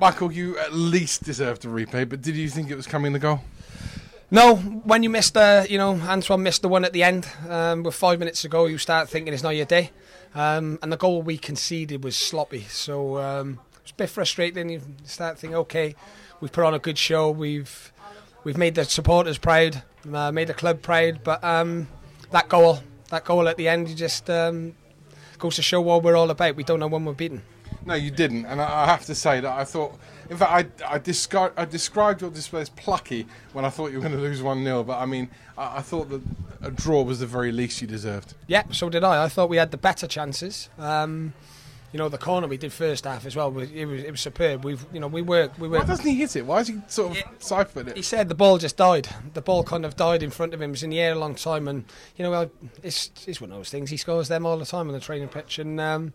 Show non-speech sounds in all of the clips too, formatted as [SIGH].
Michael, you at least deserved a replay, but did you think it was coming the goal? No, when you missed the, you know, Antoine missed the one at the end um, with five minutes to go, you start thinking it's not your day. Um, and the goal we conceded was sloppy, so um, it's a bit frustrating. You start thinking, okay, we've put on a good show, we've we've made the supporters proud, uh, made the club proud, but um, that goal, that goal at the end, you just um, goes to show what we're all about. We don't know when we're beaten. No, you didn't, and I, I have to say that I thought. In fact, I, I, descri- I described your display as plucky when I thought you were going to lose 1 0, but I mean, I, I, thought that a draw was the very least you deserved. Yeah, so did I. I thought we had the better chances. Um, you know, the corner we did first half as well, it was, it was superb. We've, you know, we work. We work. Why doesn't he hit it? Why is he sort of siphoned it? He said the ball just died. The ball kind of died in front of him. It was in the air a long time, and you know, it's, it's one of those things. He scores them all the time on the training pitch, and um,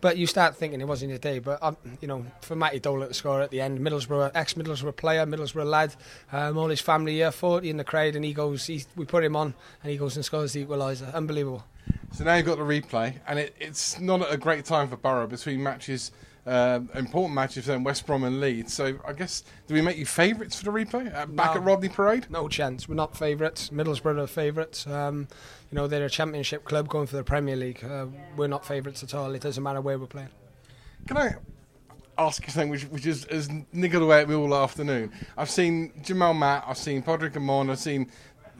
but you start thinking it wasn't your day. But um, you know, for Matty Dolan to score at the end, Middlesbrough ex-Middlesbrough player, Middlesbrough lad, um, all his family here, 40 in the crowd, and he goes, he, we put him on, and he goes and scores the equaliser. Unbelievable. So now you've got the replay, and it, it's not a great time for Borough between matches. Uh, important matches them, West Brom and Leeds. So I guess do we make you favourites for the replay uh, back no, at Rodney Parade? No chance. We're not favourites. Middlesbrough are favourites. Um, you know they're a Championship club going for the Premier League. Uh, we're not favourites at all. It doesn't matter where we're playing. Can I ask you something which, which is, has niggled away at me all afternoon? I've seen Jamille Matt, I've seen Padraig Amond, I've seen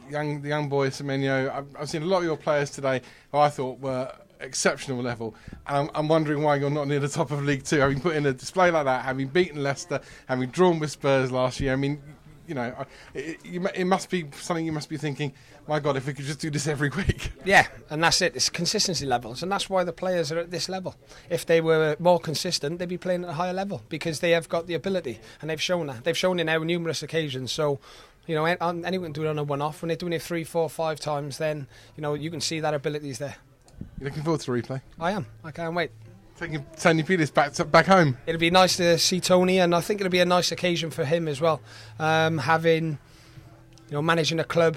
young the young boy Semenyo. I've, I've seen a lot of your players today who I thought were exceptional level. And I'm, I'm, wondering why you're not near the top of League Two, having put in a display like that, having beaten Leicester, having drawn with Spurs last year. I mean, you know, it, it, must be something you must be thinking. My God, if we could just do this every [LAUGHS] week. Yeah, and that's it. It's consistency levels, and that's why the players are at this level. If they were more consistent, they'd be playing at a higher level because they have got the ability, and they've shown that. They've shown it now numerous occasions. So you know, anyone can do it on a one-off. When they're doing it three, four, five times, then you know you can see that ability is there. You're looking forward to the replay. I am. I can't wait. Taking Tony Pulis back to, back home. It'll be nice to see Tony, and I think it'll be a nice occasion for him as well. Um, having, you know, managing a club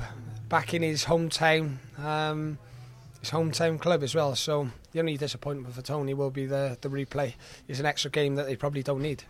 back in his hometown, um, his hometown club as well. So the only disappointment for Tony will be the the replay. It's an extra game that they probably don't need.